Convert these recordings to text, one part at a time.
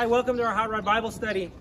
Hi, welcome to our Hot Rod Bible study.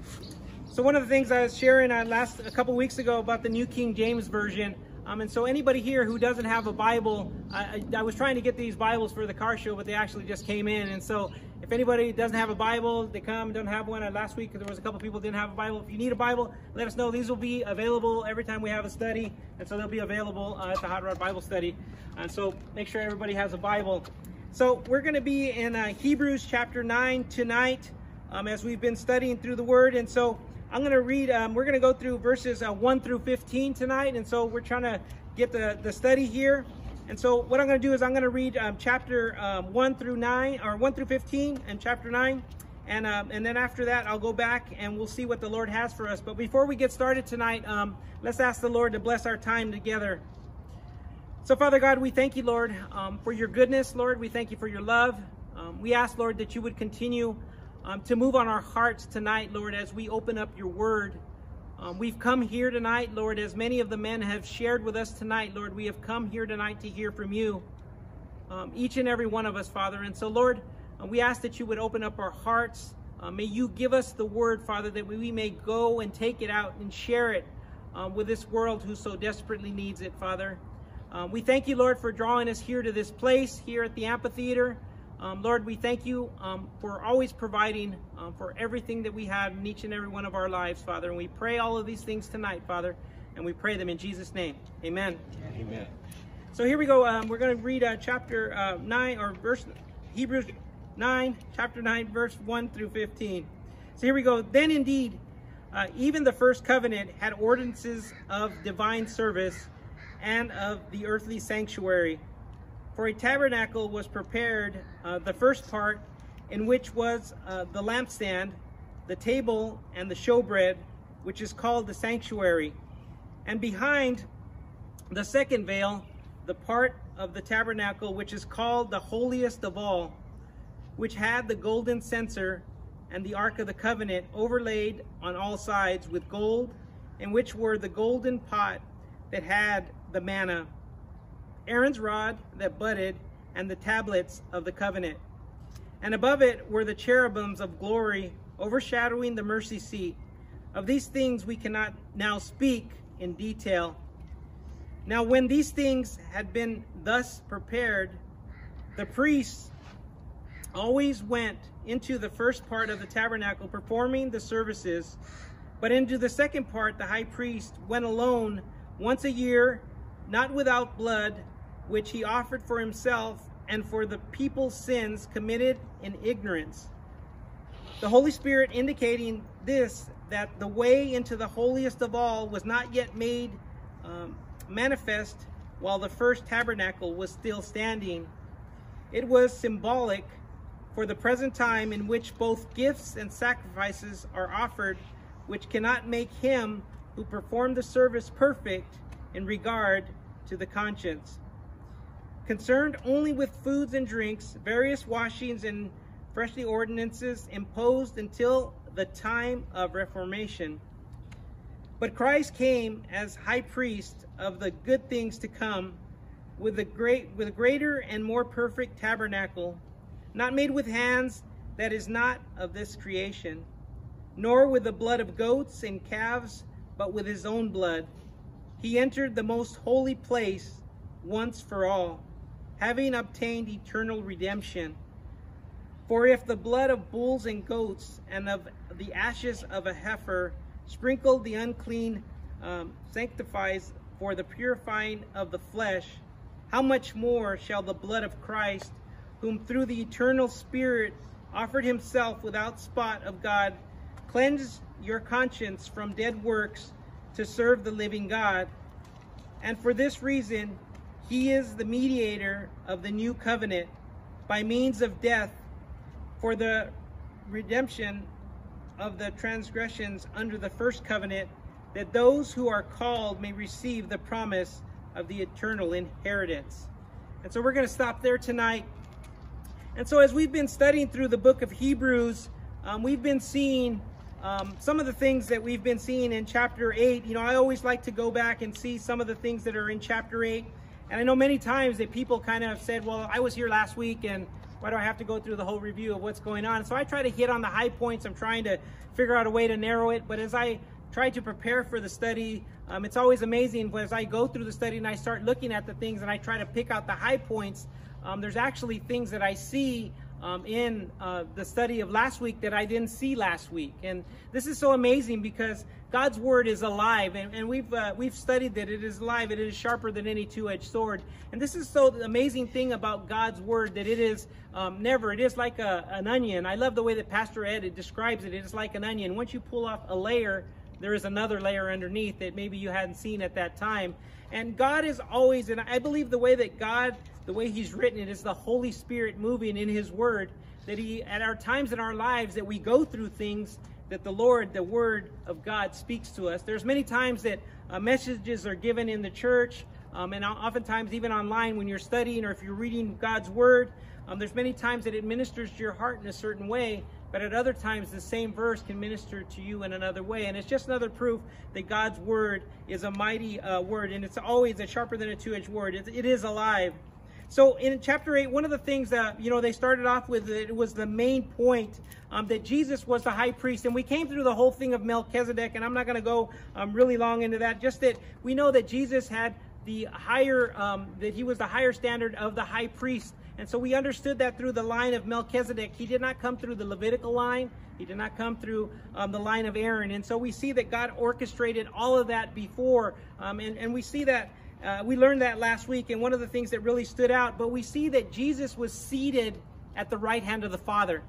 So one of the things I was sharing uh, last a couple weeks ago about the New King James Version, um, and so anybody here who doesn't have a Bible, I, I, was trying to get these Bibles for the car show, but they actually just came in. And so if anybody doesn't have a Bible, they come, don't have one. Uh, last week because there was a couple people didn't have a Bible. If you need a Bible, let us know. These will be available every time we have a study, and so they'll be available uh, at the Hot Rod Bible Study. And so make sure everybody has a Bible. So we're going to be in uh, Hebrews chapter 9 tonight um, as we've been studying through the Word. And so I'm going to read, um, we're going to go through verses uh, 1 through 15 tonight. And so we're trying to get the, the study here. And so what I'm going to do is I'm going to read um, chapter um, 1 through 9, or 1 through 15 and chapter 9. And, um, and then after that, I'll go back and we'll see what the Lord has for us. But before we get started tonight, um, let's ask the Lord to bless our time together. So, Father God, we thank you, Lord, um, for your goodness, Lord. We thank you for your love. Um, we ask, Lord, that you would continue um, to move on our hearts tonight, Lord, as we open up your word. Um, we've come here tonight, Lord, as many of the men have shared with us tonight, Lord. We have come here tonight to hear from you, um, each and every one of us, Father. And so, Lord, uh, we ask that you would open up our hearts. Uh, may you give us the word, Father, that we may go and take it out and share it uh, with this world who so desperately needs it, Father. Um, we thank you, Lord, for drawing us here to this place, here at the amphitheater. Um, Lord, we thank you um, for always providing um, for everything that we have in each and every one of our lives, Father. And we pray all of these things tonight, Father, and we pray them in Jesus' name. Amen. Amen. So here we go. Um, we're going to read uh, chapter uh, 9 or verse Hebrews 9, chapter 9, verse 1 through 15. So here we go. Then indeed, uh, even the first covenant had ordinances of divine service and of the earthly sanctuary for a tabernacle was prepared, uh, the first part, in which was uh, the lampstand, the table, and the showbread, which is called the sanctuary. And behind the second veil, the part of the tabernacle which is called the holiest of all, which had the golden censer and the ark of the covenant overlaid on all sides with gold, in which were the golden pot that had the manna Aaron's rod that budded, and the tablets of the covenant. And above it were the cherubims of glory overshadowing the mercy seat. Of these things we cannot now speak in detail. Now when these things had been thus prepared, the priests always went into the first part of the tabernacle performing the services, but into the second part the high priest went alone once a year, not without blood, which he offered for himself and for the people's sins committed in ignorance. The Holy Spirit indicating this, that the way into the holiest of all was not yet made um, manifest while the first tabernacle was still standing. It was symbolic for the present time in which both gifts and sacrifices are offered, which cannot make him who performed the service perfect in regard to the conscience concerned only with foods and drinks, various washings and freshly ordinances imposed until the time of Reformation. But Christ came as high priest of the good things to come with a great with a greater and more perfect tabernacle, not made with hands that is not of this creation, nor with the blood of goats and calves, but with his own blood. He entered the most holy place once for all having obtained eternal redemption. For if the blood of bulls and goats and of the ashes of a heifer sprinkled the unclean um, sanctifies for the purifying of the flesh, how much more shall the blood of Christ, whom through the eternal Spirit offered himself without spot of God, cleanse your conscience from dead works to serve the living God? And for this reason, he is the mediator of the new covenant by means of death for the redemption of the transgressions under the first covenant, that those who are called may receive the promise of the eternal inheritance. And so we're going to stop there tonight. And so as we've been studying through the book of Hebrews, um, we've been seeing um, some of the things that we've been seeing in chapter 8. You know, I always like to go back and see some of the things that are in chapter 8 and I know many times that people kind of said, well, I was here last week and Why do I have to go through the whole review of what's going on? So I try to hit on the high points. I'm trying to figure out a way to narrow it. But as I try to prepare for the study, um, it's always amazing as I go through the study and I start looking at the things and I try to pick out the high points. Um, there's actually things that I see um, in uh, the study of last week that I didn't see last week. And this is so amazing because God's word is alive, and, and we've uh, we've studied that it is alive. It is sharper than any two-edged sword. And this is so amazing thing about God's word that it is um, never. It is like a, an onion. I love the way that Pastor Ed describes it. It is like an onion. Once you pull off a layer, there is another layer underneath that maybe you hadn't seen at that time. And God is always, and I believe the way that God, the way He's written it, is the Holy Spirit moving in His Word. That He, at our times in our lives, that we go through things that the Lord, the Word of God, speaks to us. There's many times that uh, messages are given in the church, um, and oftentimes even online when you're studying or if you're reading God's Word. Um, there's many times that it ministers to your heart in a certain way, but at other times the same verse can minister to you in another way. And it's just another proof that God's Word is a mighty uh, word, and it's always a sharper than a two-edged word. It, it is alive. So in chapter 8, one of the things that, you know, they started off with, it was the main point um, that Jesus was the high priest. And we came through the whole thing of Melchizedek, and I'm not going to go um, really long into that. Just that we know that Jesus had the higher, um, that he was the higher standard of the high priest. And so we understood that through the line of Melchizedek. He did not come through the Levitical line. He did not come through um, the line of Aaron. And so we see that God orchestrated all of that before. Um, and, and we see that uh, we learned that last week, and one of the things that really stood out, but we see that Jesus was seated at the right hand of the Father.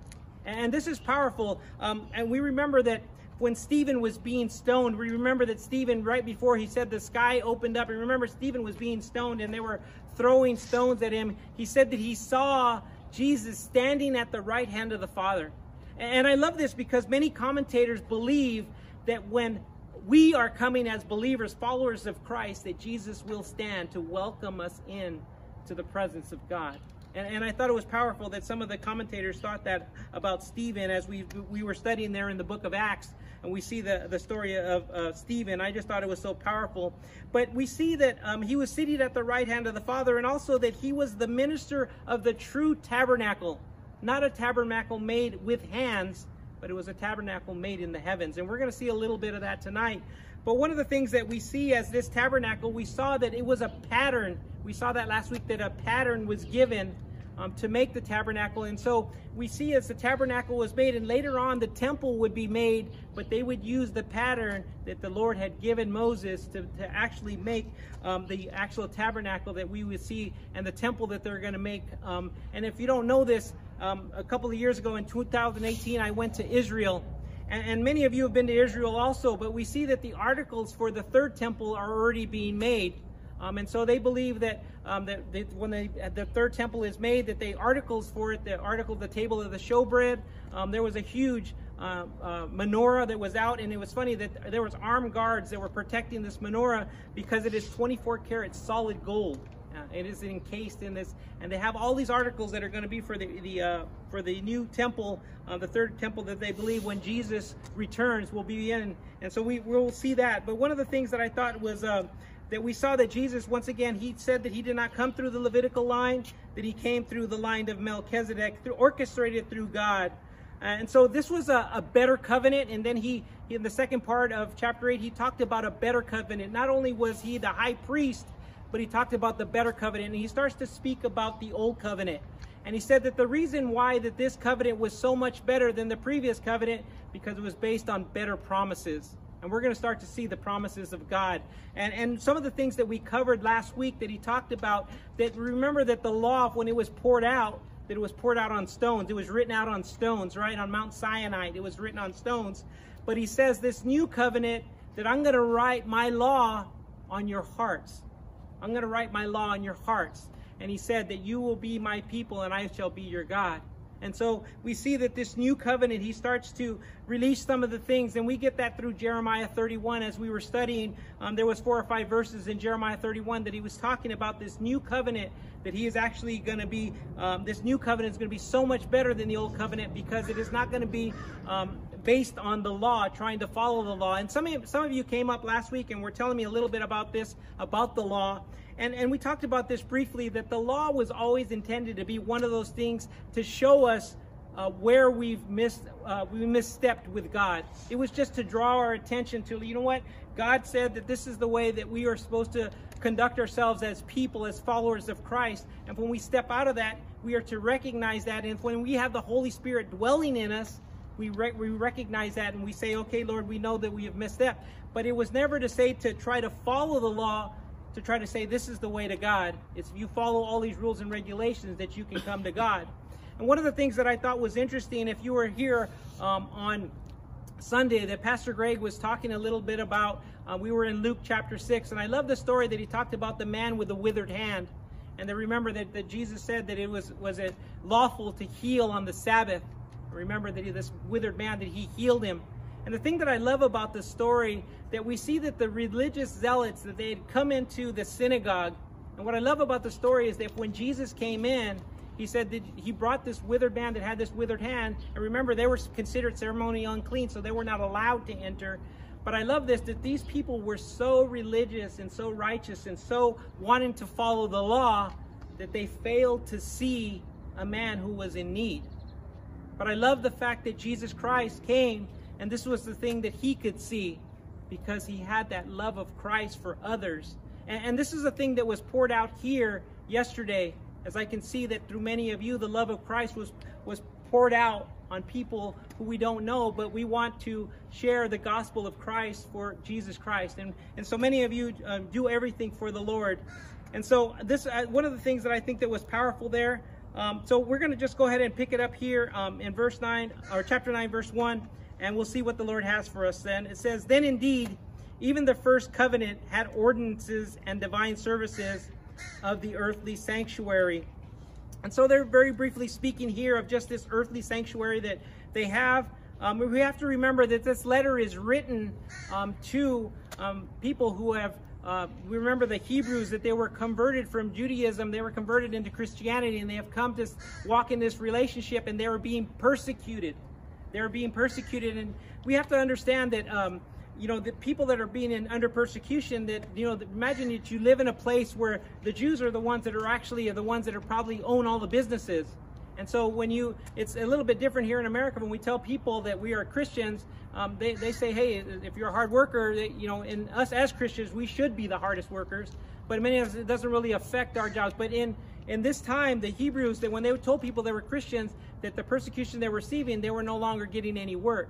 And this is powerful. Um, and we remember that when Stephen was being stoned, we remember that Stephen, right before he said the sky opened up, and remember Stephen was being stoned and they were throwing stones at him. He said that he saw Jesus standing at the right hand of the Father. And I love this because many commentators believe that when we are coming as believers, followers of Christ, that Jesus will stand to welcome us in to the presence of God. And, and I thought it was powerful that some of the commentators thought that about Stephen as we, we were studying there in the book of Acts and we see the, the story of uh, Stephen. I just thought it was so powerful. But we see that um, he was seated at the right hand of the Father and also that he was the minister of the true tabernacle, not a tabernacle made with hands, but it was a tabernacle made in the heavens. And we're going to see a little bit of that tonight. But one of the things that we see as this tabernacle, we saw that it was a pattern. We saw that last week that a pattern was given um, to make the tabernacle. And so we see as the tabernacle was made, and later on the temple would be made, but they would use the pattern that the Lord had given Moses to, to actually make um, the actual tabernacle that we would see and the temple that they're going to make. Um, and if you don't know this, um, a couple of years ago in 2018, I went to Israel. And, and many of you have been to Israel also, but we see that the articles for the third temple are already being made. Um, and so they believe that, um, that, that when they, the third temple is made, that the articles for it, the article, the table of the showbread, um, there was a huge uh, uh, menorah that was out, and it was funny that there was armed guards that were protecting this menorah because it is 24 karat solid gold. Uh, it is encased in this, and they have all these articles that are going to be for the, the uh, for the new temple, uh, the third temple that they believe when Jesus returns will be in. And so we will see that. But one of the things that I thought was uh, that we saw that Jesus, once again, he said that he did not come through the Levitical line, that he came through the line of Melchizedek, through, orchestrated through God. Uh, and so this was a, a better covenant. And then he, in the second part of chapter 8, he talked about a better covenant. Not only was he the high priest, but he talked about the better covenant. And he starts to speak about the old covenant. And he said that the reason why that this covenant was so much better than the previous covenant, because it was based on better promises. And we're going to start to see the promises of God. And, and some of the things that we covered last week that he talked about, that remember that the law, when it was poured out, that it was poured out on stones. It was written out on stones, right? On Mount Sinai, it was written on stones. But he says this new covenant that I'm going to write my law on your hearts. I'm going to write my law on your hearts. And he said that you will be my people and I shall be your God. And so we see that this new covenant, he starts to release some of the things, and we get that through Jeremiah 31 as we were studying. Um, there was four or five verses in Jeremiah 31 that he was talking about this new covenant that he is actually going to be, um, this new covenant is going to be so much better than the old covenant because it is not going to be um, based on the law, trying to follow the law. And some of, some of you came up last week and were telling me a little bit about this, about the law. And, and we talked about this briefly that the law was always intended to be one of those things to show us uh, where we've missed, uh, we misstepped with God. It was just to draw our attention to, you know what? God said that this is the way that we are supposed to conduct ourselves as people, as followers of Christ. And when we step out of that, we are to recognize that. And when we have the Holy Spirit dwelling in us, we, re- we recognize that and we say, okay, Lord, we know that we have missed that. But it was never to say to try to follow the law, to try to say this is the way to God. It's if you follow all these rules and regulations that you can come to God. And one of the things that I thought was interesting, if you were here um, on Sunday, that Pastor Greg was talking a little bit about, uh, we were in Luke chapter 6, and I love the story that he talked about the man with the withered hand. And then remember that, that Jesus said that it was, was it lawful to heal on the Sabbath. Remember that he, this withered man, that he healed him. And the thing that I love about the story, that we see that the religious zealots, that they had come into the synagogue. And what I love about the story is that when Jesus came in, he said that he brought this withered man that had this withered hand. And remember, they were considered ceremonially unclean, so they were not allowed to enter. But I love this, that these people were so religious and so righteous and so wanting to follow the law that they failed to see a man who was in need. But I love the fact that Jesus Christ came and this was the thing that he could see because he had that love of Christ for others. And, and this is a thing that was poured out here yesterday. As I can see that through many of you, the love of Christ was, was poured out on people who we don't know, but we want to share the gospel of Christ for Jesus Christ. And, and so many of you uh, do everything for the Lord. And so this, uh, one of the things that I think that was powerful there um, so we're going to just go ahead and pick it up here um, in verse 9, or chapter 9, verse 1, and we'll see what the Lord has for us then. It says, Then indeed, even the first covenant had ordinances and divine services of the earthly sanctuary. And so they're very briefly speaking here of just this earthly sanctuary that they have. Um, we have to remember that this letter is written um, to um, people who have uh, we remember the Hebrews that they were converted from Judaism, they were converted into Christianity, and they have come to walk in this relationship, and they were being persecuted. They were being persecuted, and we have to understand that. Um, you know, the people that are being in, under persecution, that, you know, imagine that you live in a place where the Jews are the ones that are actually the ones that are probably own all the businesses. And so when you, it's a little bit different here in America when we tell people that we are Christians, um, they, they say, hey, if you're a hard worker, you know, in us as Christians, we should be the hardest workers. But many of us, it doesn't really affect our jobs. But in, in this time, the Hebrews, that when they told people they were Christians, that the persecution they were receiving, they were no longer getting any work.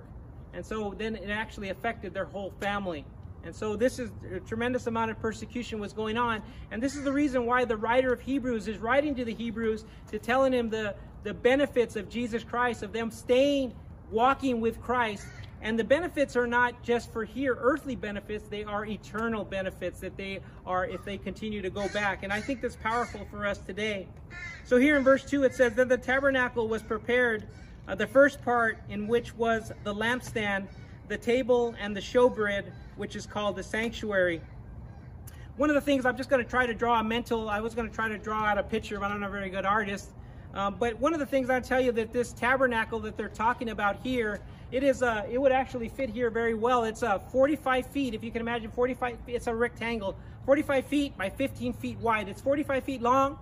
And so then it actually affected their whole family. And so this is a tremendous amount of persecution was going on. And this is the reason why the writer of Hebrews is writing to the Hebrews to telling him the, the benefits of Jesus Christ, of them staying, walking with Christ, and the benefits are not just for here, earthly benefits, they are eternal benefits that they are if they continue to go back. And I think that's powerful for us today. So here in verse 2 it says that the tabernacle was prepared, uh, the first part in which was the lampstand, the table, and the showbread, which is called the sanctuary. One of the things I'm just going to try to draw a mental, I was going to try to draw out a picture, but I'm not a very good artist. Um, but one of the things I tell you that this tabernacle that they're talking about here it is uh, it would actually fit here very well. It's uh, 45 feet, if you can imagine 45, it's a rectangle, 45 feet by 15 feet wide. It's 45 feet long,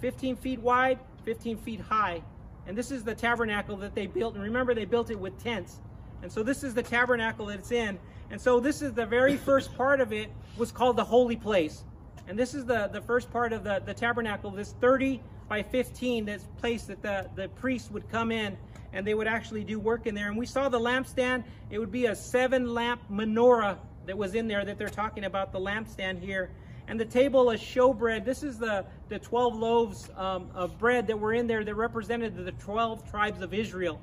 15 feet wide, 15 feet high. And this is the tabernacle that they built. And remember, they built it with tents. And so this is the tabernacle that it's in. And so this is the very first part of it was called the holy place. And this is the, the first part of the, the tabernacle, this 30 by 15, this place that the, the priest would come in and they would actually do work in there. And we saw the lampstand. It would be a seven lamp menorah that was in there that they're talking about the lampstand here. And the table of showbread. This is the, the 12 loaves um, of bread that were in there that represented the 12 tribes of Israel.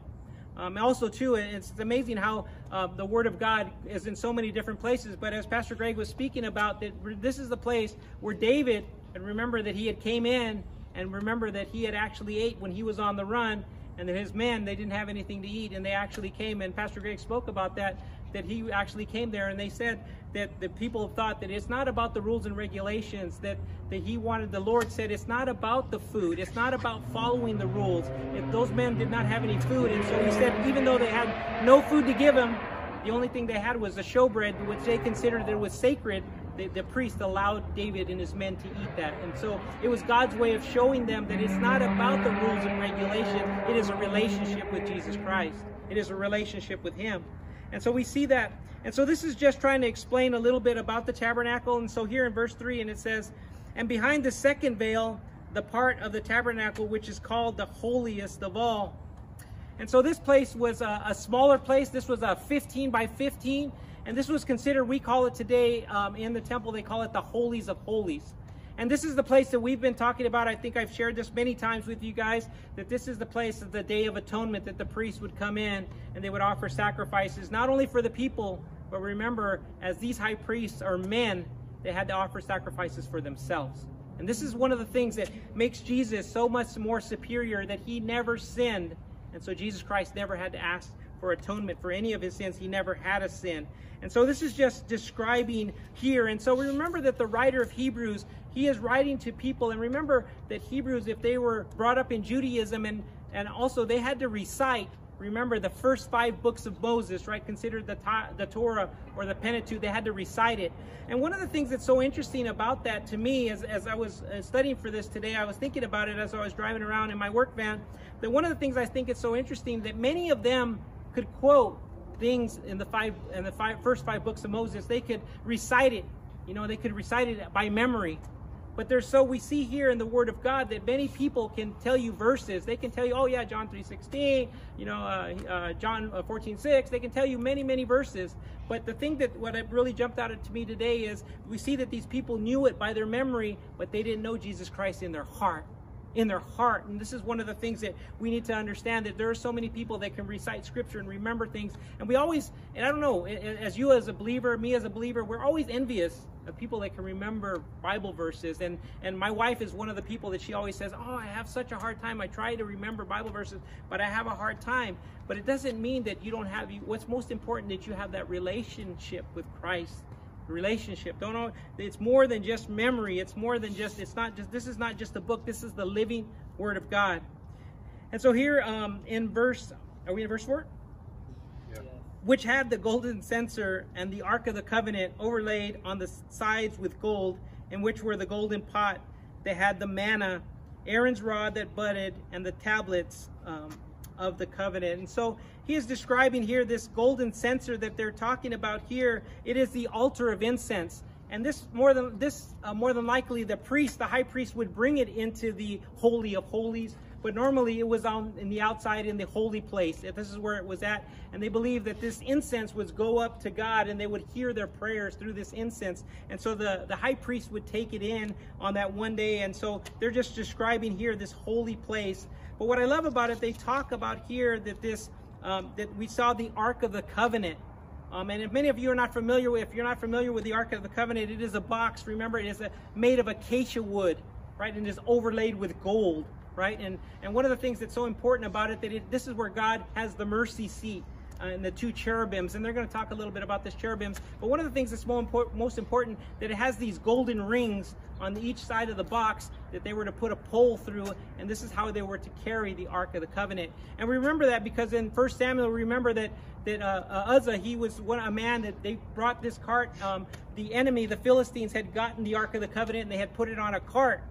Um, also, too, it's amazing how uh, the Word of God is in so many different places. But as Pastor Greg was speaking about, that this is the place where David, and remember that he had came in, and remember that he had actually ate when he was on the run, and that his men they didn't have anything to eat and they actually came and pastor greg spoke about that that he actually came there and they said that the people thought that it's not about the rules and regulations that that he wanted the lord said it's not about the food it's not about following the rules. If those men did not have any food and so he said even though they had no food to give him the only thing they had was the showbread which they considered that was sacred the, the priest allowed David and his men to eat that. And so it was God's way of showing them that it's not about the rules and regulations, it is a relationship with Jesus Christ. It is a relationship with Him. And so we see that. And so this is just trying to explain a little bit about the tabernacle. And so here in verse 3, and it says, And behind the second veil, the part of the tabernacle which is called the holiest of all. And so this place was a, a smaller place. This was a 15 by 15. And this was considered, we call it today um, in the temple, they call it the holies of holies. And this is the place that we've been talking about. I think I've shared this many times with you guys that this is the place of the Day of Atonement that the priests would come in and they would offer sacrifices, not only for the people, but remember, as these high priests are men, they had to offer sacrifices for themselves. And this is one of the things that makes Jesus so much more superior that he never sinned. And so Jesus Christ never had to ask for atonement for any of his sins. He never had a sin. And so this is just describing here. And so we remember that the writer of Hebrews, he is writing to people. And remember that Hebrews, if they were brought up in Judaism and, and also they had to recite, remember the first five books of Moses, right? Considered the, the Torah or the Pentateuch, they had to recite it. And one of the things that's so interesting about that to me, as, as I was uh, studying for this today, I was thinking about it as I was driving around in my work van, that one of the things I think is so interesting that many of them could quote things in the five in the five, first five books of Moses. They could recite it. You know, they could recite it by memory. But there's so we see here in the Word of God that many people can tell you verses. They can tell you, oh yeah, John 3:16, you know, uh, uh, John 14:6. Uh, they can tell you many, many verses. But the thing that what really jumped out at me today is we see that these people knew it by their memory, but they didn't know Jesus Christ in their heart in their heart. And this is one of the things that we need to understand that there are so many people that can recite scripture and remember things. And we always, and I don't know, as you as a believer, me as a believer, we're always envious of people that can remember Bible verses. And, and my wife is one of the people that she always says, Oh, I have such a hard time. I try to remember Bible verses, but I have a hard time. But it doesn't mean that you don't have, what's most important that you have that relationship with Christ relationship. Don't know it's more than just memory. It's more than just it's not just this is not just a book. This is the living word of God. And so here um, in verse are we in verse 4? Yeah. Which had the golden censer and the ark of the covenant overlaid on the sides with gold, in which were the golden pot. They had the manna, Aaron's rod that budded, and the tablets um, of the covenant. And so he is describing here this golden censer that they're talking about here. It is the altar of incense. And this more than this uh, more than likely the priest, the high priest would bring it into the holy of holies, but normally it was on in the outside in the holy place. If This is where it was at, and they believe that this incense would go up to God, and they would hear their prayers through this incense. And so the the high priest would take it in on that one day, and so they're just describing here this holy place. But what I love about it, they talk about here that this um, that we saw the Ark of the Covenant. Um, and if many of you are not familiar with, if you're not familiar with the Ark of the Covenant, it is a box. Remember, it is a, made of acacia wood, right, and is overlaid with gold, right. And and one of the things that's so important about it that it, this is where God has the mercy seat uh, and the two cherubims, and they're going to talk a little bit about this cherubims. But one of the things that's most important that it has these golden rings on each side of the box that they were to put a pole through, and this is how they were to carry the Ark of the Covenant. And we remember that because in First Samuel, we remember that that uh, uh, Uzzah, he was one a man that they brought this cart. Um, the enemy, the Philistines, had gotten the Ark of the Covenant and they had put it on a cart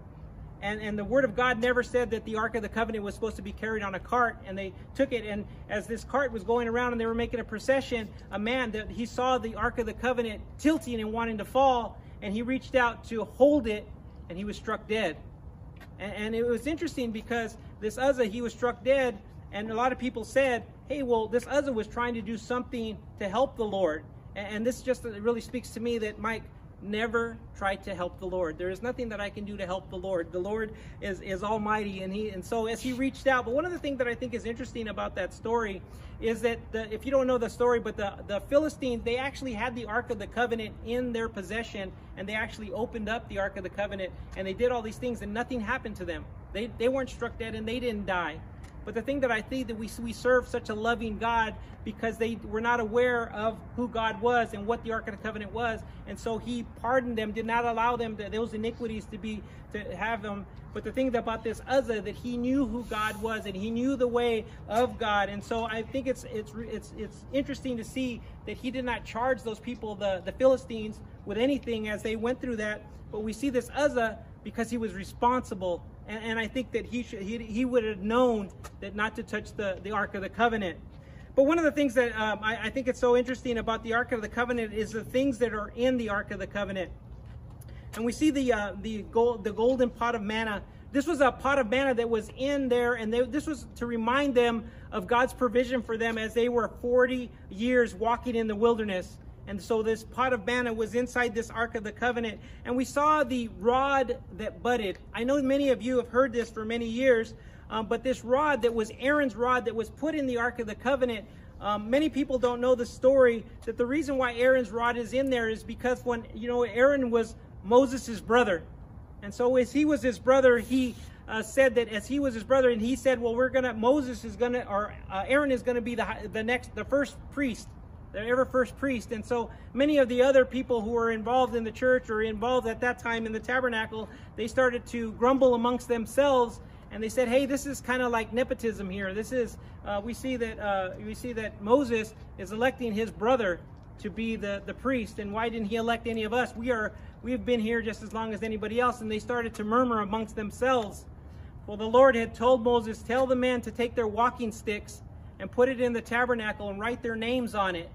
and, and the word of God never said that the Ark of the Covenant was supposed to be carried on a cart. And they took it, and as this cart was going around and they were making a procession, a man that he saw the Ark of the Covenant tilting and wanting to fall, and he reached out to hold it, and he was struck dead. And, and it was interesting because this Uzzah, he was struck dead, and a lot of people said, hey, well, this Uzzah was trying to do something to help the Lord. And, and this just really speaks to me that, Mike, never try to help the Lord. There is nothing that I can do to help the Lord. The Lord is, is almighty and he and so as he reached out, but one of the things that I think is interesting about that story is that the, if you don't know the story, but the, the Philistines, they actually had the Ark of the Covenant in their possession and they actually opened up the Ark of the Covenant and they did all these things and nothing happened to them. They, they weren't struck dead and they didn't die. But the thing that I think that we, we serve such a loving God because they were not aware of who God was and what the Ark of the Covenant was. And so he pardoned them, did not allow them to, those iniquities to be, to have them. But the thing about this Uzzah, that he knew who God was and he knew the way of God. And so I think it's, it's, it's, it's interesting to see that he did not charge those people, the, the Philistines, with anything as they went through that. But we see this Uzzah because he was responsible. And, and I think that he, should, he, he would have known that not to touch the, the Ark of the Covenant. But one of the things that um, I, I think it's so interesting about the Ark of the Covenant is the things that are in the Ark of the Covenant. And we see the uh, the gold the golden pot of manna. This was a pot of manna that was in there, and they, this was to remind them of God's provision for them as they were 40 years walking in the wilderness. And so this pot of manna was inside this Ark of the Covenant. And we saw the rod that budded. I know many of you have heard this for many years, um, but this rod that was Aaron's rod that was put in the Ark of the Covenant, um, many people don't know the story that the reason why Aaron's rod is in there is because when, you know, Aaron was Moses' brother. And so as he was his brother, he uh, said that as he was his brother, and he said, well, we're going to, Moses is going to, or uh, Aaron is going to be the, the next, the first priest, the ever first priest. And so many of the other people who were involved in the church or involved at that time in the tabernacle, they started to grumble amongst themselves and they said, "Hey, this is kind of like nepotism here. This is uh, we see that uh, we see that Moses is electing his brother to be the the priest, and why didn't he elect any of us? We are we've been here just as long as anybody else." And they started to murmur amongst themselves. Well, the Lord had told Moses, "Tell the men to take their walking sticks and put it in the tabernacle and write their names on it.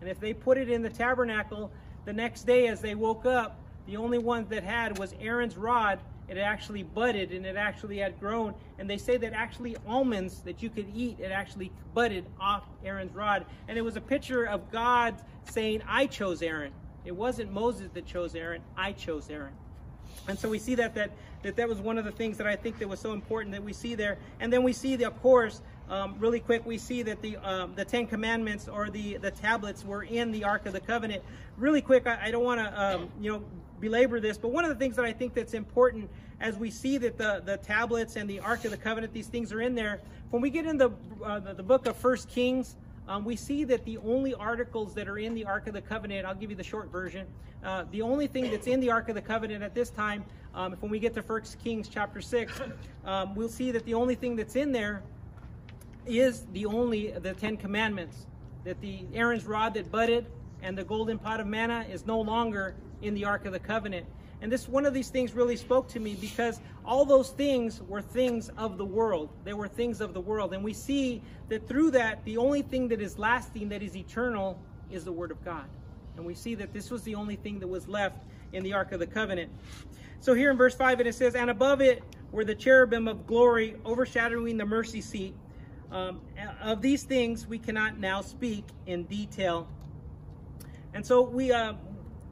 And if they put it in the tabernacle, the next day as they woke up, the only one that had was Aaron's rod." it actually budded and it actually had grown. And they say that actually almonds that you could eat, it actually budded off Aaron's rod. And it was a picture of God saying, I chose Aaron. It wasn't Moses that chose Aaron, I chose Aaron. And so we see that that that, that was one of the things that I think that was so important that we see there. And then we see, the, of course, um, really quick, we see that the um, the Ten Commandments or the the tablets were in the Ark of the Covenant. Really quick, I, I don't want to um, you know belabor this, but one of the things that I think that's important as we see that the, the tablets and the Ark of the Covenant, these things are in there. When we get in the, uh, the, the, book of First Kings, um, we see that the only articles that are in the Ark of the Covenant, I'll give you the short version, uh, the only thing that's in the Ark of the Covenant at this time, um, if when we get to First Kings chapter 6, um, we'll see that the only thing that's in there is the only, the Ten Commandments. That the Aaron's rod that budded and the golden pot of manna is no longer in the Ark of the Covenant. And this one of these things really spoke to me because all those things were things of the world. They were things of the world. And we see that through that, the only thing that is lasting, that is eternal, is the Word of God. And we see that this was the only thing that was left in the Ark of the Covenant. So here in verse 5, and it says, And above it were the cherubim of glory overshadowing the mercy seat. Um, of these things we cannot now speak in detail. And so we uh,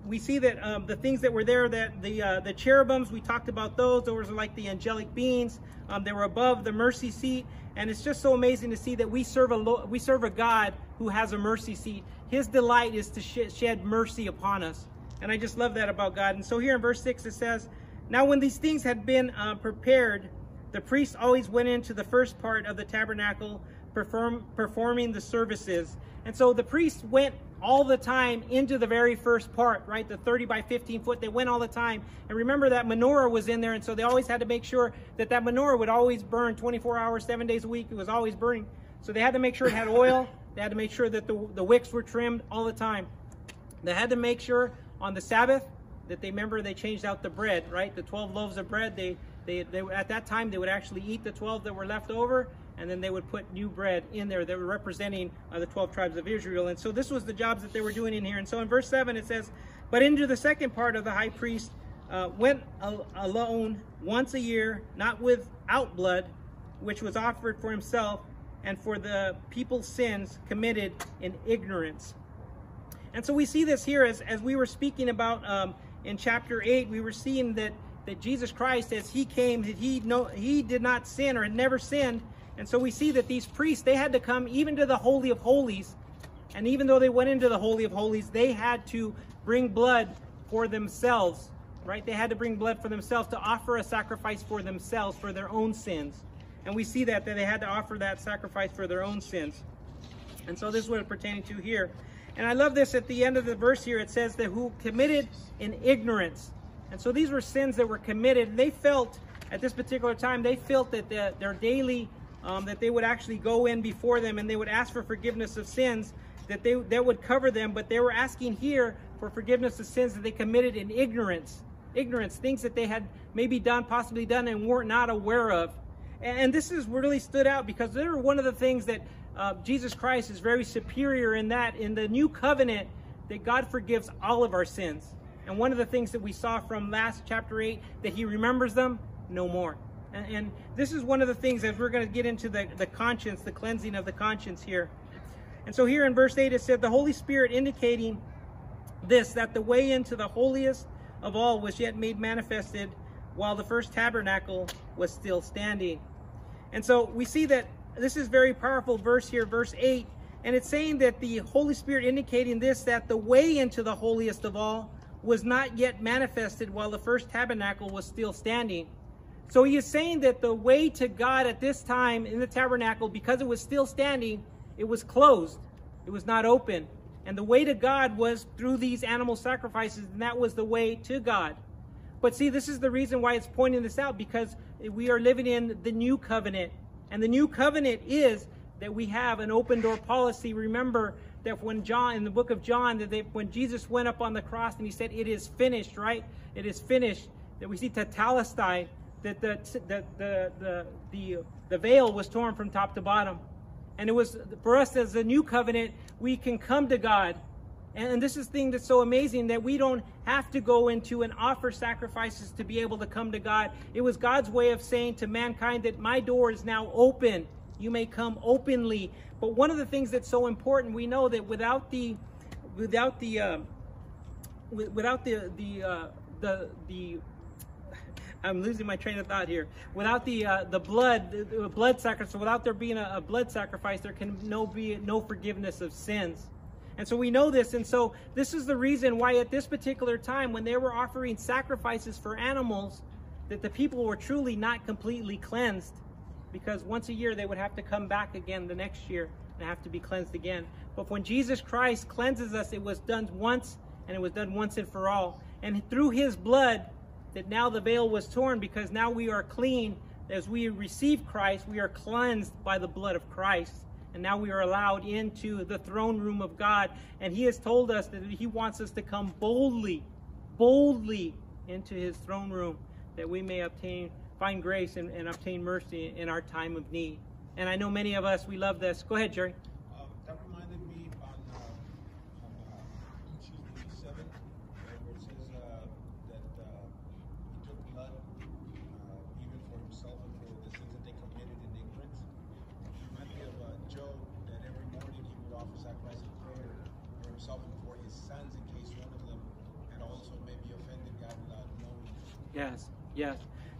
we see that um, the things that were there, that the uh, the cherubims, we talked about those. Those are like the angelic beings. Um, they were above the mercy seat, and it's just so amazing to see that we serve a we serve a God who has a mercy seat. His delight is to sh shed mercy upon us, and I just love that about God. And so here in verse six it says, "Now when these things had been uh, prepared, the priest always went into the first part of the tabernacle, perform performing the services." And so the priest went all the time into the very first part, right? The 30 by 15 foot, they went all the time. And remember that menorah was in there, and so they always had to make sure that that menorah would always burn 24 hours, seven days a week. It was always burning. So they had to make sure it had oil. They had to make sure that the, the wicks were trimmed all the time. They had to make sure on the Sabbath that they remember they changed out the bread, right? The 12 loaves of bread, they, they, they at that time, they would actually eat the 12 that were left over and then they would put new bread in there that were representing uh, the 12 tribes of Israel. And so this was the jobs that they were doing in here. And so in verse 7 it says, But into the second part of the high priest uh, went al alone once a year, not without blood, which was offered for himself and for the people's sins committed in ignorance. And so we see this here as, as we were speaking about um, in chapter 8, we were seeing that, that Jesus Christ, as he came, he, no, he did not sin or had never sinned, and so we see that these priests, they had to come even to the Holy of Holies. And even though they went into the Holy of Holies, they had to bring blood for themselves, right? They had to bring blood for themselves to offer a sacrifice for themselves, for their own sins. And we see that, that they had to offer that sacrifice for their own sins. And so this is what it's pertaining to here. And I love this at the end of the verse here. It says that who committed in ignorance. And so these were sins that were committed. They felt at this particular time, they felt that the, their daily um, that they would actually go in before them and they would ask for forgiveness of sins, that they that would cover them. But they were asking here for forgiveness of sins that they committed in ignorance. Ignorance, things that they had maybe done, possibly done, and weren't not aware of. And this is really stood out because they're one of the things that uh, Jesus Christ is very superior in that in the new covenant that God forgives all of our sins. And one of the things that we saw from last chapter 8 that he remembers them no more. And, and this is one of the things as we're going to get into the, the conscience, the cleansing of the conscience here. And so here in verse 8 it said, The Holy Spirit indicating this, that the way into the holiest of all was yet made manifested while the first tabernacle was still standing. And so we see that this is very powerful verse here, verse 8. And it's saying that the Holy Spirit indicating this, that the way into the holiest of all was not yet manifested while the first tabernacle was still standing. So he is saying that the way to God at this time in the tabernacle, because it was still standing, it was closed. It was not open. And the way to God was through these animal sacrifices, and that was the way to God. But see, this is the reason why it's pointing this out, because we are living in the new covenant. And the new covenant is that we have an open door policy. Remember that when John, in the book of John, that they, when Jesus went up on the cross and he said, It is finished, right? It is finished. That we see tetelestai, that the, the, the, the, the, the veil was torn from top to bottom. And it was for us as a new covenant, we can come to God. And, and this is the thing that's so amazing that we don't have to go into and offer sacrifices to be able to come to God. It was God's way of saying to mankind that my door is now open. You may come openly. But one of the things that's so important, we know that without the, without the, uh, without the, the, uh, the, the I'm losing my train of thought here. Without the uh, the blood, the blood sacrifice, without there being a, a, blood sacrifice, there can no be no forgiveness of sins. And so we know this, and so this is the reason why at this particular time, when they were offering sacrifices for animals, that the people were truly not completely cleansed, because once a year they would have to come back again the next year and have to be cleansed again. But when Jesus Christ cleanses us, it was done once, and it was done once and for all. And through His blood, that now the veil was torn because now we are clean. As we receive Christ, we are cleansed by the blood of Christ. And now we are allowed into the throne room of God. And He has told us that He wants us to come boldly, boldly into His throne room that we may obtain, find grace and, and obtain mercy in our time of need. And I know many of us, we love this. Go ahead, Jerry.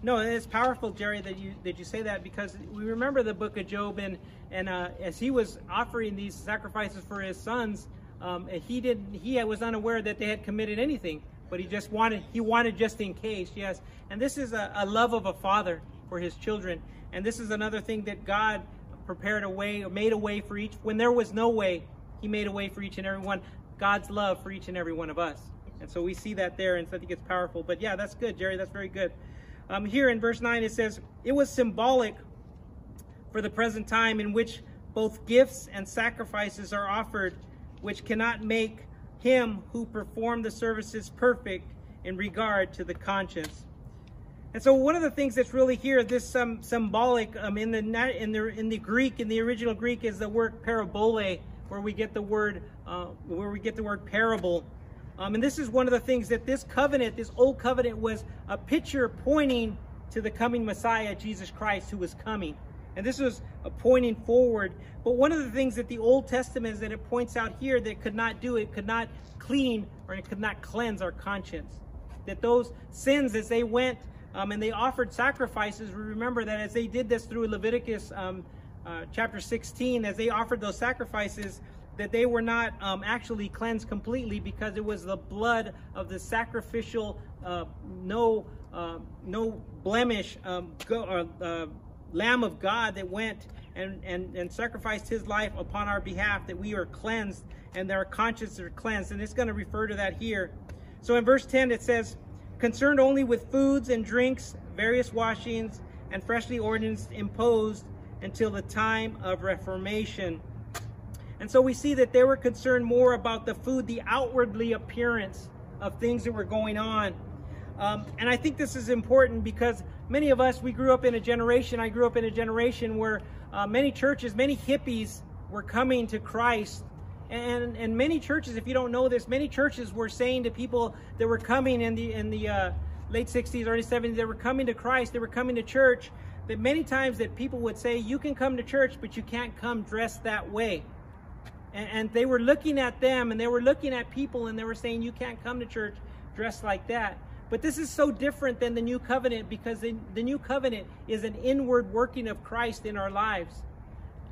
No, it's powerful, Jerry, that you that you say that because we remember the book of Job and and uh, as he was offering these sacrifices for his sons, um, he didn't he was unaware that they had committed anything, but he just wanted he wanted just in case. Yes, and this is a, a love of a father for his children, and this is another thing that God prepared a way made a way for each when there was no way. He made a way for each and every one. God's love for each and every one of us. And so we see that there, and so I think it's powerful. But yeah, that's good, Jerry. That's very good. Um, here in verse 9, it says, It was symbolic for the present time in which both gifts and sacrifices are offered, which cannot make him who performed the services perfect in regard to the conscience. And so one of the things that's really here, this um, symbolic um, in the in the in the Greek, in the original Greek, is the word parabole, where we get the word uh, where we get the word parable. Um, and this is one of the things that this covenant, this old covenant, was a picture pointing to the coming Messiah, Jesus Christ, who was coming. And this was a pointing forward. But one of the things that the Old Testament is that it points out here that it could not do, it could not clean or it could not cleanse our conscience. That those sins, as they went um, and they offered sacrifices, we remember that as they did this through Leviticus um, uh, chapter 16, as they offered those sacrifices, that they were not um, actually cleansed completely because it was the blood of the sacrificial, uh, no, uh, no blemish um, go, uh, uh, Lamb of God that went and, and, and sacrificed his life upon our behalf, that we are cleansed and our consciences are cleansed. And it's going to refer to that here. So in verse 10, it says, concerned only with foods and drinks, various washings, and freshly ordinance imposed until the time of Reformation And so we see that they were concerned more about the food, the outwardly appearance of things that were going on. Um, and I think this is important because many of us, we grew up in a generation, I grew up in a generation where uh, many churches, many hippies were coming to Christ. And, and many churches, if you don't know this, many churches were saying to people that were coming in the, in the uh, late 60s, early 70s, they were coming to Christ, they were coming to church, that many times that people would say, you can come to church, but you can't come dressed that way. And, and they were looking at them and they were looking at people and they were saying, you can't come to church dressed like that. But this is so different than the new covenant because the, the new covenant is an inward working of Christ in our lives.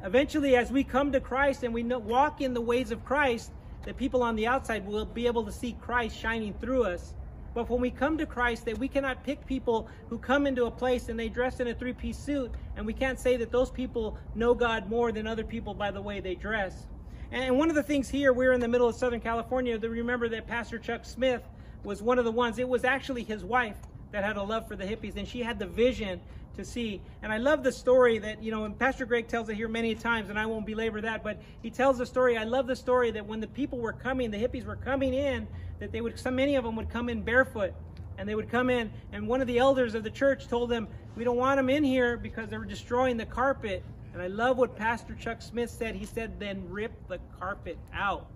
Eventually, as we come to Christ and we know, walk in the ways of Christ, the people on the outside will be able to see Christ shining through us. But when we come to Christ, that we cannot pick people who come into a place and they dress in a three-piece suit, and we can't say that those people know God more than other people by the way they dress. And one of the things here, we're in the middle of Southern California, to remember that Pastor Chuck Smith was one of the ones, it was actually his wife that had a love for the hippies, and she had the vision to see. And I love the story that, you know, and Pastor Greg tells it here many times, and I won't belabor that, but he tells the story. I love the story that when the people were coming, the hippies were coming in, that they would, so many of them would come in barefoot. And they would come in, and one of the elders of the church told them, We don't want them in here because they were destroying the carpet. And I love what Pastor Chuck Smith said. He said, then rip the carpet out.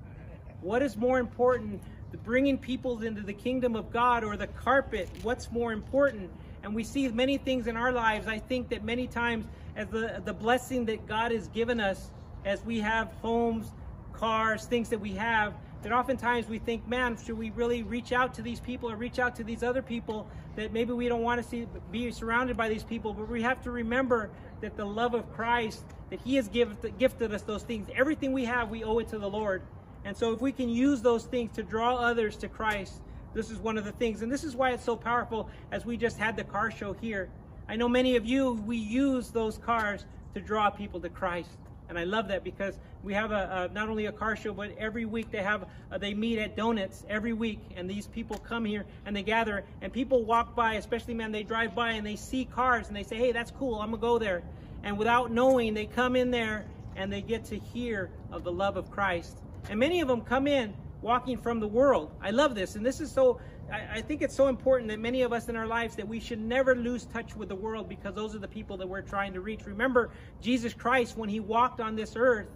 What is more important, the bringing people into the kingdom of God or the carpet? What's more important? And we see many things in our lives. I think that many times as the, the blessing that God has given us, as we have homes, cars, things that we have, that oftentimes we think, man, should we really reach out to these people or reach out to these other people that maybe we don't want to see be surrounded by these people, but we have to remember that the love of Christ, that He has gifted, gifted us those things. Everything we have, we owe it to the Lord. And so if we can use those things to draw others to Christ, this is one of the things. And this is why it's so powerful as we just had the car show here. I know many of you, we use those cars to draw people to Christ. And I love that because we have a, a, not only a car show, but every week they have uh, they meet at Donuts every week, and these people come here and they gather, and people walk by, especially man, they drive by and they see cars and they say, hey, that's cool, I'm gonna go there, and without knowing, they come in there and they get to hear of the love of Christ, and many of them come in walking from the world. I love this, and this is so I, I think it's so important that many of us in our lives that we should never lose touch with the world because those are the people that we're trying to reach. Remember, Jesus Christ, when he walked on this earth,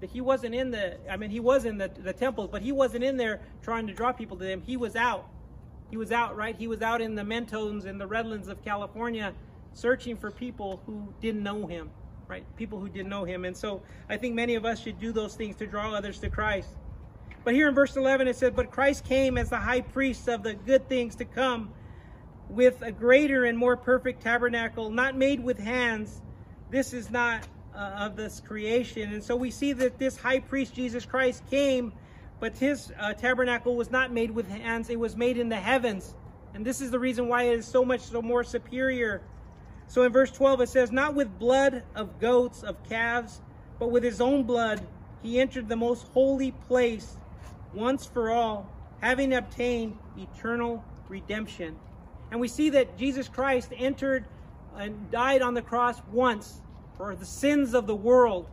that he wasn't in the, I mean, he was in the, the temples, but he wasn't in there trying to draw people to them. He was out. He was out, right? He was out in the Mentones and the Redlands of California searching for people who didn't know him, right? People who didn't know him. And so I think many of us should do those things to draw others to Christ. But here in verse 11 it says, But Christ came as the high priest of the good things to come with a greater and more perfect tabernacle, not made with hands. This is not uh, of this creation. And so we see that this high priest, Jesus Christ, came, but his uh, tabernacle was not made with hands. It was made in the heavens. And this is the reason why it is so much so more superior. So in verse 12 it says, Not with blood of goats, of calves, but with his own blood he entered the most holy place once for all, having obtained eternal redemption. And we see that Jesus Christ entered and died on the cross once for the sins of the world.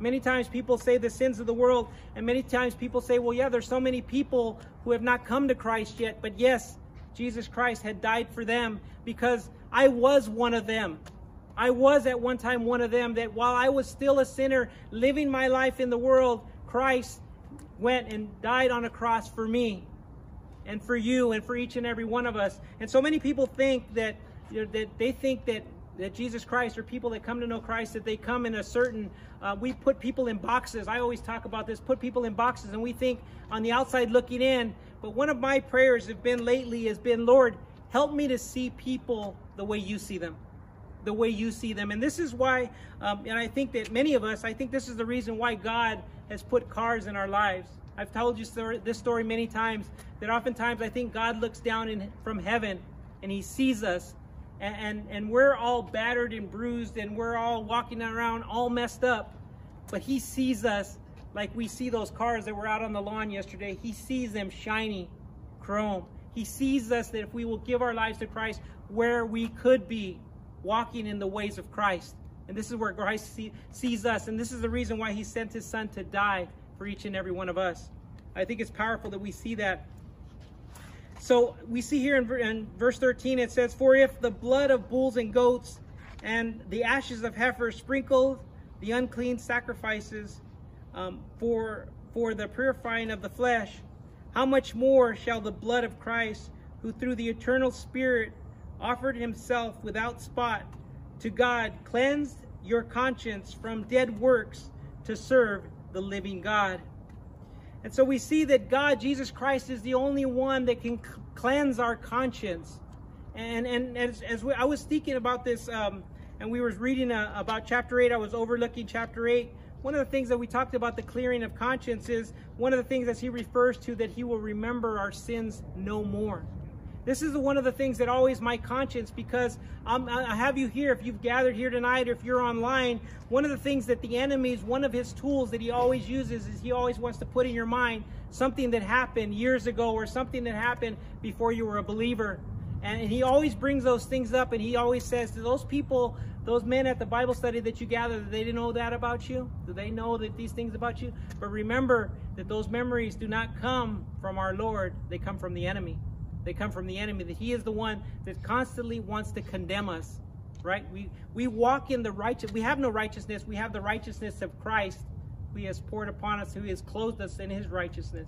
Many times people say the sins of the world, and many times people say, well, yeah, there's so many people who have not come to Christ yet. But yes, Jesus Christ had died for them because I was one of them. I was at one time one of them that while I was still a sinner living my life in the world, Christ went and died on a cross for me and for you and for each and every one of us. And so many people think that you know, that they think that that Jesus Christ or people that come to know Christ that they come in a certain uh, we put people in boxes. I always talk about this, put people in boxes and we think on the outside looking in. But one of my prayers have been lately has been, Lord, help me to see people the way you see them the way you see them. And this is why, um, and I think that many of us, I think this is the reason why God has put cars in our lives. I've told you this story many times that oftentimes I think God looks down in, from heaven and he sees us and, and, and we're all battered and bruised and we're all walking around all messed up. But he sees us like we see those cars that were out on the lawn yesterday. He sees them shiny, chrome. He sees us that if we will give our lives to Christ where we could be walking in the ways of Christ. And this is where Christ see, sees us. And this is the reason why he sent his son to die for each and every one of us. I think it's powerful that we see that. So we see here in, in verse 13, it says, For if the blood of bulls and goats and the ashes of heifers sprinkled the unclean sacrifices um, for, for the purifying of the flesh, how much more shall the blood of Christ, who through the eternal Spirit offered himself without spot to God, cleanse your conscience from dead works to serve the living God. And so we see that God, Jesus Christ, is the only one that can cleanse our conscience. And, and as, as we, I was thinking about this, um, and we were reading uh, about chapter 8, I was overlooking chapter 8. One of the things that we talked about the clearing of conscience is one of the things that he refers to that he will remember our sins no more. This is one of the things that always my conscience, because um, I have you here, if you've gathered here tonight, or if you're online, one of the things that the enemy's, one of his tools that he always uses is he always wants to put in your mind something that happened years ago or something that happened before you were a believer. And he always brings those things up and he always says to those people, those men at the Bible study that you gathered, they didn't know that about you? Do they know that these things about you? But remember that those memories do not come from our Lord, they come from the enemy. They come from the enemy, that he is the one that constantly wants to condemn us, right? We, we walk in the righteous, we have no righteousness, we have the righteousness of Christ who has poured upon us, who has clothed us in his righteousness.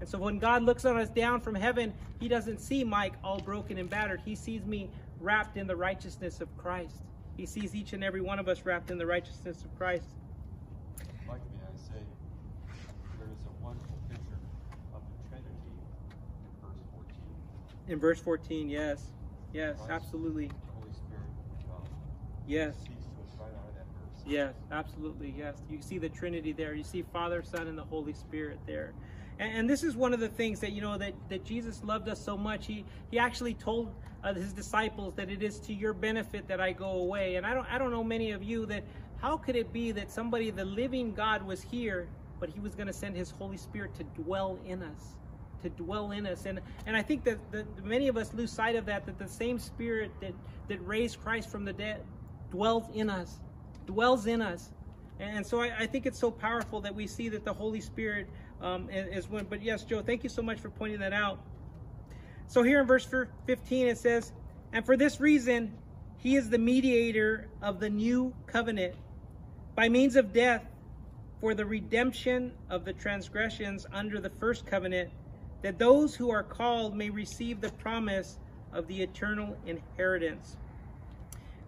And so when God looks on us down from heaven, he doesn't see Mike all broken and battered. He sees me wrapped in the righteousness of Christ. He sees each and every one of us wrapped in the righteousness of Christ. In verse 14, yes. Yes, Christ, absolutely. Spirit, um, yes. Right yes, absolutely. Yes. You see the Trinity there. You see Father, Son, and the Holy Spirit there. And, and this is one of the things that, you know, that, that Jesus loved us so much. He, he actually told uh, his disciples that it is to your benefit that I go away. And I don't, I don't know many of you that how could it be that somebody, the living God was here, but he was going to send his Holy Spirit to dwell in us? To dwell in us. And and I think that, that many of us lose sight of that, that the same spirit that, that raised Christ from the dead dwells in us, dwells in us. And so I, I think it's so powerful that we see that the Holy Spirit um, is one. But yes, Joe, thank you so much for pointing that out. So here in verse 15 it says, And for this reason, he is the mediator of the new covenant by means of death for the redemption of the transgressions under the first covenant that those who are called may receive the promise of the eternal inheritance.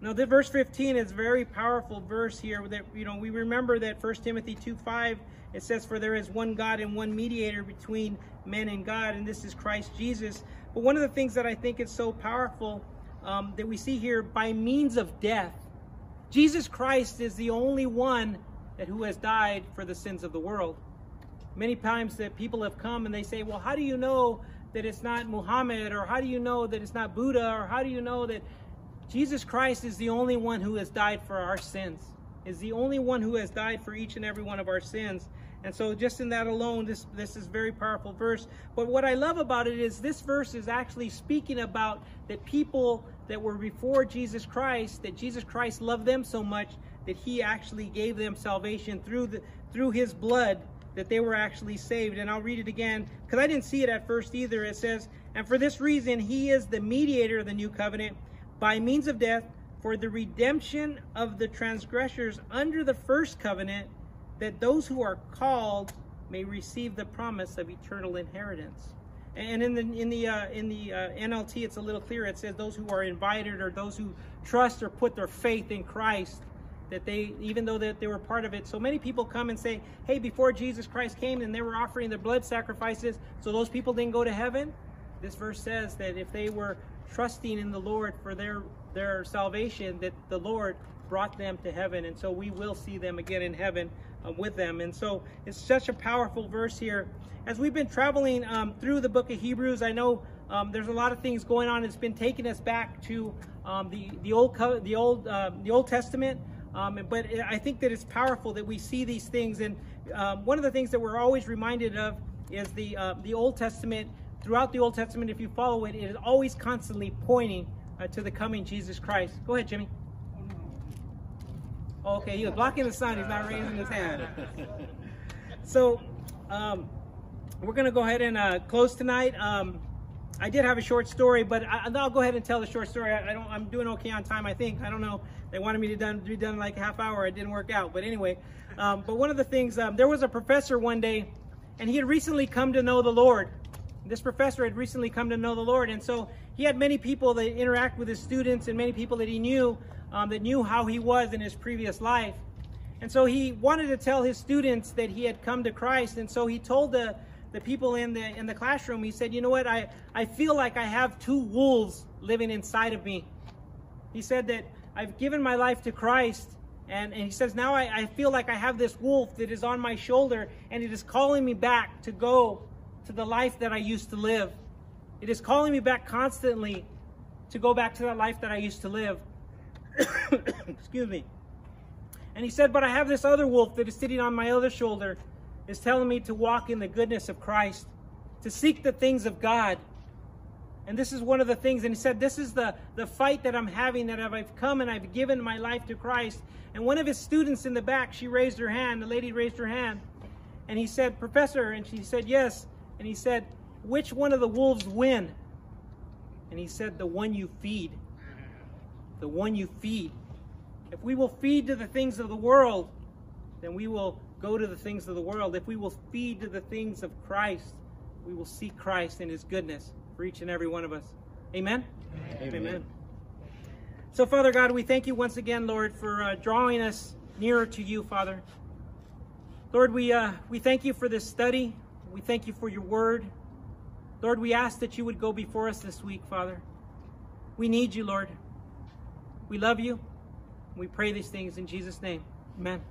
Now, the verse 15 is a very powerful verse here that, you know, we remember that 1 Timothy 2, 5, it says, for there is one God and one mediator between men and God, and this is Christ Jesus. But one of the things that I think is so powerful um, that we see here, by means of death, Jesus Christ is the only one that who has died for the sins of the world. Many times that people have come and they say, well, how do you know that it's not Muhammad? Or how do you know that it's not Buddha? Or how do you know that Jesus Christ is the only one who has died for our sins? Is the only one who has died for each and every one of our sins. And so just in that alone, this, this is very powerful verse. But what I love about it is this verse is actually speaking about that people that were before Jesus Christ, that Jesus Christ loved them so much that he actually gave them salvation through the through his blood that they were actually saved. And I'll read it again because I didn't see it at first either. It says, And for this reason, he is the mediator of the new covenant by means of death for the redemption of the transgressors under the first covenant, that those who are called may receive the promise of eternal inheritance. And in the in the uh, in the uh, NLT, it's a little clearer. It says those who are invited or those who trust or put their faith in Christ that they, even though that they were part of it. So many people come and say, hey, before Jesus Christ came and they were offering their blood sacrifices, so those people didn't go to heaven. This verse says that if they were trusting in the Lord for their, their salvation, that the Lord brought them to heaven. And so we will see them again in heaven uh, with them. And so it's such a powerful verse here. As we've been traveling um, through the book of Hebrews, I know um, there's a lot of things going on. It's been taking us back to um, the the old the old uh, the Old Testament. Um, but I think that it's powerful that we see these things. And um, one of the things that we're always reminded of is the, uh, the Old Testament. Throughout the Old Testament, if you follow it, it is always constantly pointing uh, to the coming Jesus Christ. Go ahead, Jimmy. Okay, he was blocking the sun. He's not raising his hand. So, um, we're going to go ahead and uh, close tonight. Um, I did have a short story, but I, will go ahead and tell the short story. I, I, don't. I'm doing okay on time, I think. I don't know. They wanted me to done, be done in like a half hour. It didn't work out. But anyway, um, but one of the things, um, there was a professor one day, and he had recently come to know the Lord. This professor had recently come to know the Lord, and so he had many people that interact with his students and many people that he knew um, that knew how he was in his previous life. And so he wanted to tell his students that he had come to Christ, and so he told the the people in the in the classroom, he said, you know what, I, I feel like I have two wolves living inside of me. He said that I've given my life to Christ, and, and he says, now I, I feel like I have this wolf that is on my shoulder, and it is calling me back to go to the life that I used to live. It is calling me back constantly to go back to that life that I used to live. Excuse me. And he said, but I have this other wolf that is sitting on my other shoulder, is telling me to walk in the goodness of Christ, to seek the things of God. And this is one of the things, and he said, This is the, the fight that I'm having, that I've come and I've given my life to Christ. And one of his students in the back, she raised her hand, the lady raised her hand. And he said, Professor, and she said, Yes. And he said, Which one of the wolves win? And he said, The one you feed. The one you feed. If we will feed to the things of the world, then we will go to the things of the world, if we will feed to the things of Christ, we will see Christ and his goodness for each and every one of us. Amen? Amen. Amen. So, Father God, we thank you once again, Lord, for uh, drawing us nearer to you, Father. Lord, we, uh, we thank you for this study. We thank you for your word. Lord, we ask that you would go before us this week, Father. We need you, Lord. We love you. We pray these things in Jesus' name. Amen.